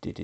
Do you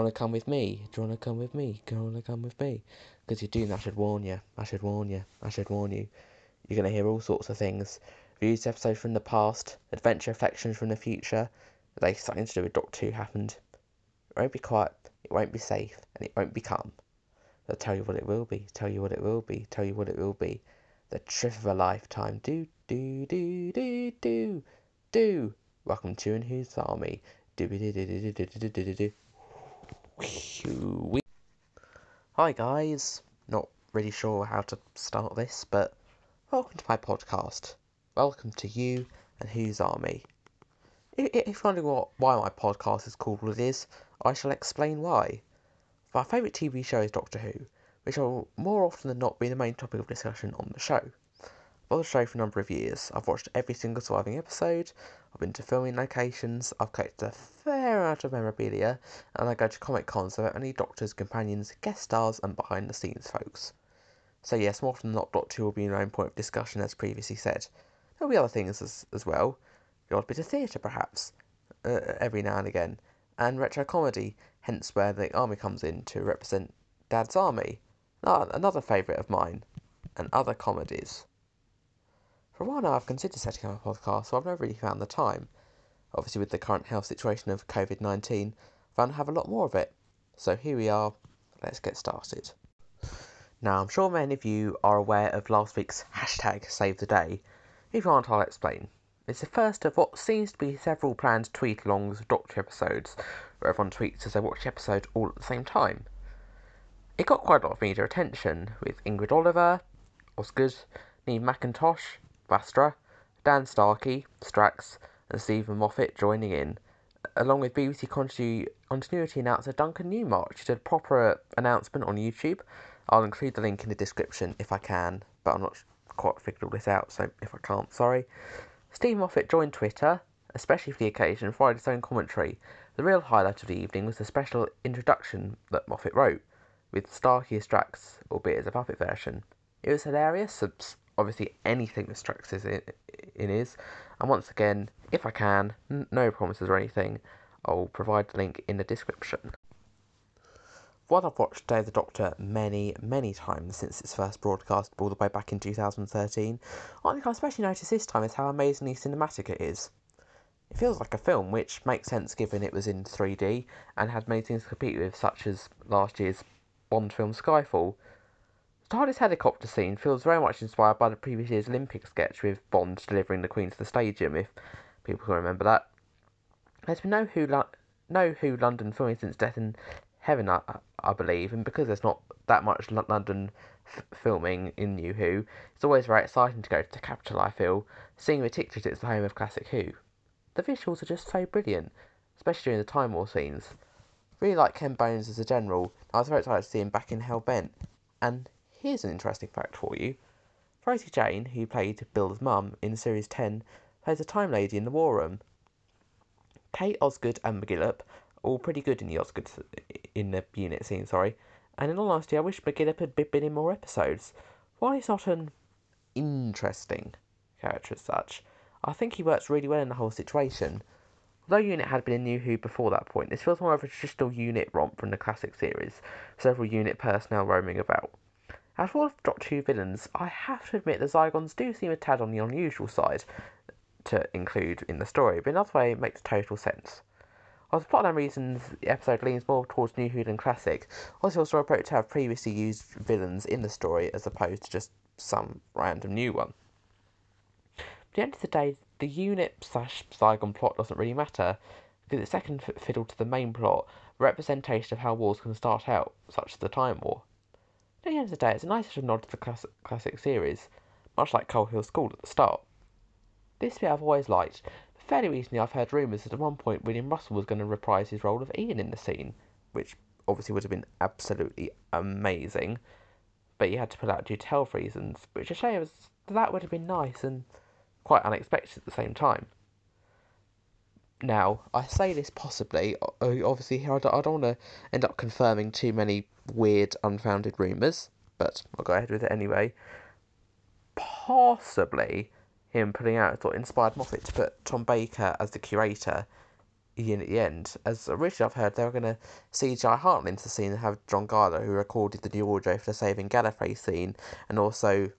want to come with me? Do you want to come with me? Do you want to come with me? Because you're doing do, I should warn you. I should warn you. I should warn you. You're going to hear all sorts of things. Views episodes from the past, adventure reflections from the future. They something to do with Doctor Who happened. It won't be quiet, it won't be safe, and it won't be calm. I'll tell you what it will be, tell you what it will be, tell you what it will be. The trip of a lifetime. Do, do, do, do, do, do. Welcome to and Who's Army. Do, do, do, do, do, do, do, do, do. Hi guys, not really sure how to start this, but welcome to my podcast. Welcome to you and Whose Army. If you're wondering what, why my podcast is called what it is, I shall explain why. My favourite TV show is Doctor Who, which will more often than not be the main topic of discussion on the show. I've watched the show for a number of years. I've watched every single surviving episode, I've been to filming locations, I've collected a fair amount of memorabilia, and I go to Comic Cons where only doctors, companions, guest stars, and behind the scenes folks. So, yes, more often than not, Doctor Who will be the main point of discussion, as previously said. There'll be other things as, as well, the odd bit of theatre perhaps, uh, every now and again, and retro comedy, hence where the army comes in to represent Dad's Army, another favourite of mine, and other comedies. For a while now, I've considered setting up a podcast, but I've never really found the time. Obviously, with the current health situation of COVID 19, I found I have a lot more of it. So here we are, let's get started. Now, I'm sure many of you are aware of last week's hashtag Save the Day. If you aren't, I'll explain. It's the first of what seems to be several planned tweet alongs of Doctor episodes, where everyone tweets as they watch the episode all at the same time. It got quite a lot of media attention, with Ingrid Oliver, Osgood, Neve McIntosh, Vastra, Dan Starkey, Strax, and Steven Moffat joining in, along with BBC continuity announcer Duncan Newmarch, who did a proper announcement on YouTube. I'll include the link in the description if I can, but I'm not quite figured all this out, so if I can't, sorry. Steve Moffat joined Twitter, especially for the occasion, and provided his own commentary. The real highlight of the evening was the special introduction that Moffat wrote, with Starkey as Strax, albeit as a puppet version. It was hilarious, obviously anything that Strax is in, in is. And once again, if I can, no promises or anything, I'll provide the link in the description. While I've watched Day of the Doctor many, many times since its first broadcast all the way back in 2013, I think I especially noticed this time is how amazingly cinematic it is. It feels like a film, which makes sense given it was in 3D and had many things to compete with, such as last year's Bond film Skyfall, the TARDIS helicopter scene feels very much inspired by the previous year's Olympic sketch with Bond delivering the Queen to the stadium, if people can remember that. There's been no Who, Lo- no Who London filming since Death in Heaven, I, I believe, and because there's not that much London f- filming in New Who, it's always very exciting to go to the capital, I feel, seeing particularly it's the home of classic Who. The visuals are just so brilliant, especially during the Time War scenes. Really like Ken Bones as a general, I was very excited to see him back in Hell Bent, and Here's an interesting fact for you. Rosie Jane, who played Bill's mum in Series 10, plays a Time Lady in the War Room. Kate Osgood and McGillop, all pretty good in the Osgood in the unit scene, sorry. And in all honesty, I wish McGillop had been in more episodes. While he's not an interesting character as such, I think he works really well in the whole situation. Although Unit had been in New Who before that point, this feels more of a traditional Unit romp from the classic series, several Unit personnel roaming about. As for all of Doctor Who villains, I have to admit the Zygons do seem a tad on the unusual side to include in the story, but in another way it makes total sense. Of the plotline reasons, the episode leans more towards New Who than Classic. Also, also approach to have previously used villains in the story as opposed to just some random new one. But at the end of the day, the unit slash Zygon plot doesn't really matter because it's second fiddle to the main plot, representation of how wars can start out, such as the Time War. At the end of the day, it's a nice little nod to the classic, classic series, much like Coal Hill School at the start. This bit I've always liked, but fairly recently I've heard rumours that at one point William Russell was going to reprise his role of Ian in the scene, which obviously would have been absolutely amazing, but he had to pull out due to health reasons, which is a shame that would have been nice and quite unexpected at the same time. Now, I say this possibly, obviously, I don't, I don't want to end up confirming too many weird, unfounded rumours, but I'll go ahead with it anyway. possibly him putting out thought inspired Moffat to put Tom Baker as the curator in at the end. As originally I've heard, they were going to CGI Hartnell into the scene and have John Guilor, who recorded the new audio for the Saving Gallifrey scene, and also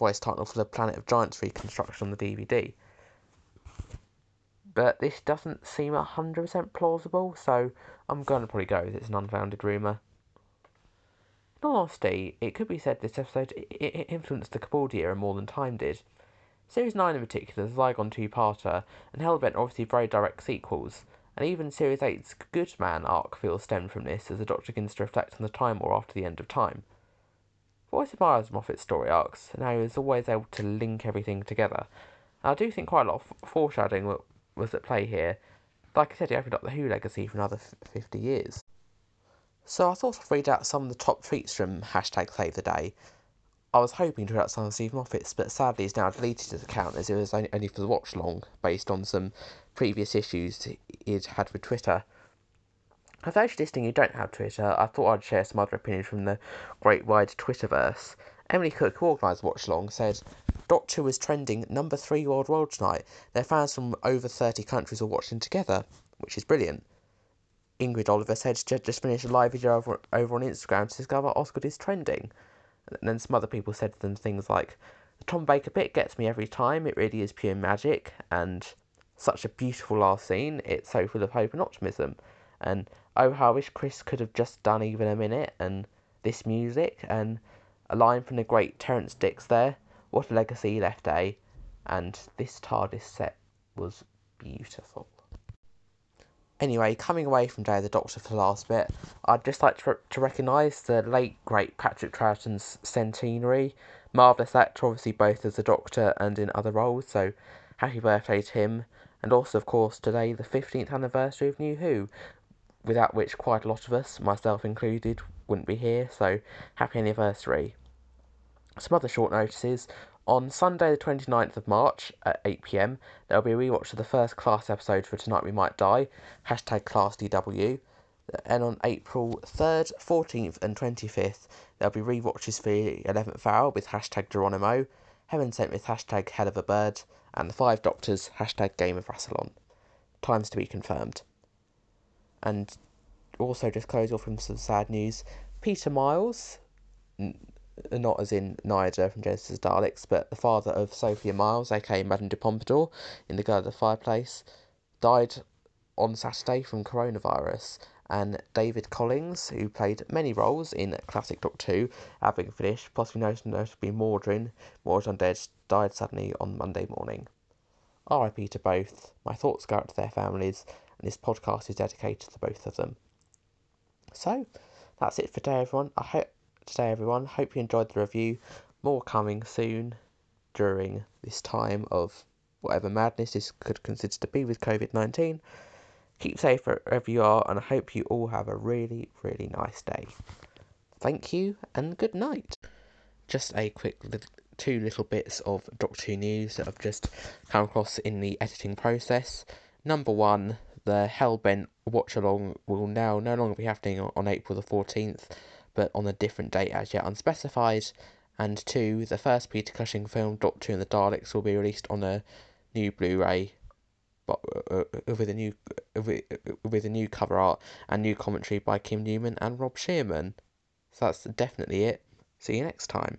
voiced Hartnell for the Planet of Giants reconstruction on the DVD. But this doesn't seem 100% plausible, so I'm going to probably go with it's an unfounded rumour. Honesty, it could be said this episode influenced the Capaldi era more than Time did. Series 9 in particular, the Zygon two-parter, and Hellbent are obviously very direct sequels, and even Series 8's Good Man arc feels stemmed from this, as the Doctor begins to reflect on the Time War after the end of time. Always admired Moffat's story arcs, and how he was always able to link everything together. And I do think quite a lot of foreshadowing was at play here. Like I said, he opened up the Who legacy for another 50 years. So I thought I'd read out some of the top tweets from hashtag Save the Day, I was hoping to read out some of Steve Moffat's, but sadly he's now deleted his account as it was only, only for the watch long, based on some previous issues he'd had with Twitter. For those listening who don't have Twitter, I thought I'd share some other opinions from the great wide Twitterverse. Emily Cook, who organised Watch Long, said Doctor was trending number three worldwide tonight. Their fans from over 30 countries are watching together, which is brilliant. Ingrid Oliver said just finished a live video over, over on Instagram to discover Osgood is trending. And then some other people said to them things like, the Tom Baker bit gets me every time, it really is pure magic, and such a beautiful last scene, it's so full of hope and optimism. And oh, how I wish Chris could have just done even a minute, and this music, and a line from the great Terrance Dicks there, what a legacy he left, eh? And this TARDIS set was beautiful. Anyway, coming away from Day of the Doctor for the last bit, I'd just like to, to recognise the late, great Patrick Troughton's centenary. Marvellous actor, obviously, both as a Doctor and in other roles, so happy birthday to him. And also, of course, today, the 15th anniversary of New Who, without which quite a lot of us, myself included, wouldn't be here, so happy anniversary. Some other short notices. On Sunday, the 29th of March at 8pm, there'll be a rewatch of the first class episode for Tonight We Might Die, hashtag ClassDW. And on April 3rd, 14th, and 25th, there'll be rewatches for the 11th hour with hashtag Geronimo, Heaven Sent with hashtag Hell of a Bird, and the Five Doctors, hashtag Game of Rassilon. Times to be confirmed. And also, just close off with some sad news. Peter Myles, not as in Nyder from Genesis Daleks, but the father of Sophia Myles, aka Madame de Pompadour, in The Girl of the Fireplace, died on Saturday from coronavirus. And David Collings, who played many roles in classic Doctor Who, having finished, possibly most notably Mawdryn, Mawdryn Undead, died suddenly on Monday morning. RIP to both. My thoughts go out to their families, and this podcast is dedicated to both of them. So, that's it for today, everyone. I hope today, everyone. Hope you enjoyed the review. More coming soon during this time of whatever madness this could consider to be with COVID 19. Keep safe wherever you are, and I hope you all have a really, really nice day. Thank you, and good night. Just a quick two little bits of Doctor Who news that I've just come across in the editing process. Number one, the Hellbent watch along will now no longer be happening on April the 14th but on a different date as yet unspecified. And two, the first Peter Cushing film, Doctor and the Daleks, will be released on a new Blu-ray, but uh, uh with a new uh, with a new cover art and new commentary by Kim Newman and Rob Shearman. So that's definitely it. See you next time.